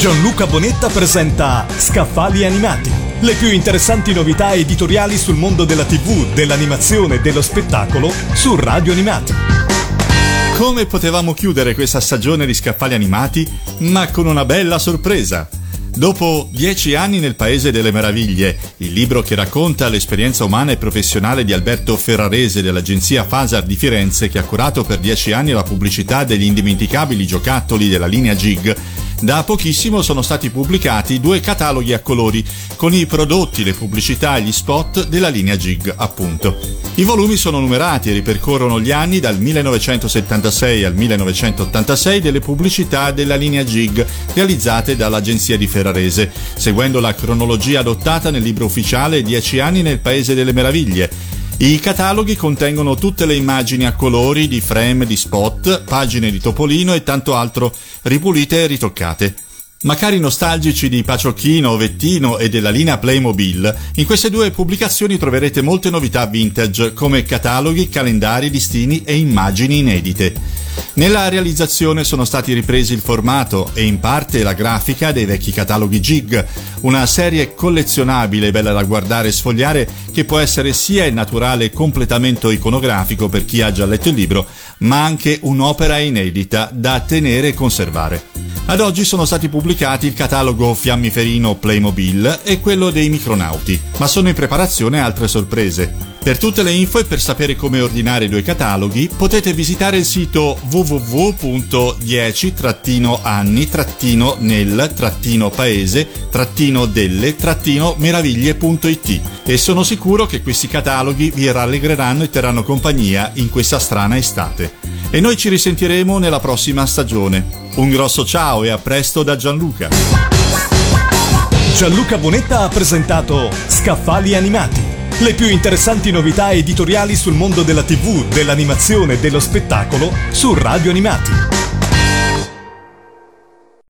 Gianluca Bonetta presenta Scaffali Animati. Le più interessanti novità editoriali sul mondo della TV, dell'animazione e dello spettacolo su Radio Animati. Come potevamo chiudere questa stagione di Scaffali Animati? Ma con una bella sorpresa. Dopo Dieci anni nel Paese delle Meraviglie, il libro che racconta l'esperienza umana e professionale di Alberto Ferrarese dell'agenzia Fasar di Firenze che ha curato per dieci anni la pubblicità degli indimenticabili giocattoli della linea Gig, da pochissimo sono stati pubblicati due cataloghi a colori con i prodotti, le pubblicità e gli spot della linea Gig, appunto. I volumi sono numerati e ripercorrono gli anni dal 1976 al 1986 delle pubblicità della linea Gig realizzate dall'agenzia di Ferrarese, seguendo la cronologia adottata nel libro ufficiale 10 anni nel Paese delle Meraviglie i cataloghi contengono tutte le immagini a colori di frame, di spot, pagine di Topolino e tanto altro ripulite e ritoccate. Ma cari nostalgici di Paciocchino, Vettino e della linea Playmobil, in queste due pubblicazioni troverete molte novità vintage come cataloghi, calendari, listini e immagini inedite. Nella realizzazione sono stati ripresi il formato e in parte la grafica dei vecchi cataloghi Gig, una serie collezionabile bella da guardare e sfogliare che può essere sia il naturale completamento iconografico per chi ha già letto il libro, ma anche un'opera inedita da tenere e conservare. Ad oggi sono stati pubblicati il catalogo fiammiferino Playmobil e quello dei micronauti, ma sono in preparazione altre sorprese. Per tutte le info e per sapere come ordinare i due cataloghi potete visitare il sito www.10-anni-paese-delle-meraviglie.it e sono sicuro che questi cataloghi vi rallegreranno e terranno compagnia in questa strana estate. E noi ci risentiremo nella prossima stagione. Un grosso ciao e a presto da Gianluca. Gianluca Bonetta ha presentato Scaffali Animati. Le più interessanti novità editoriali sul mondo della TV, dell'animazione e dello spettacolo su Radio Animati.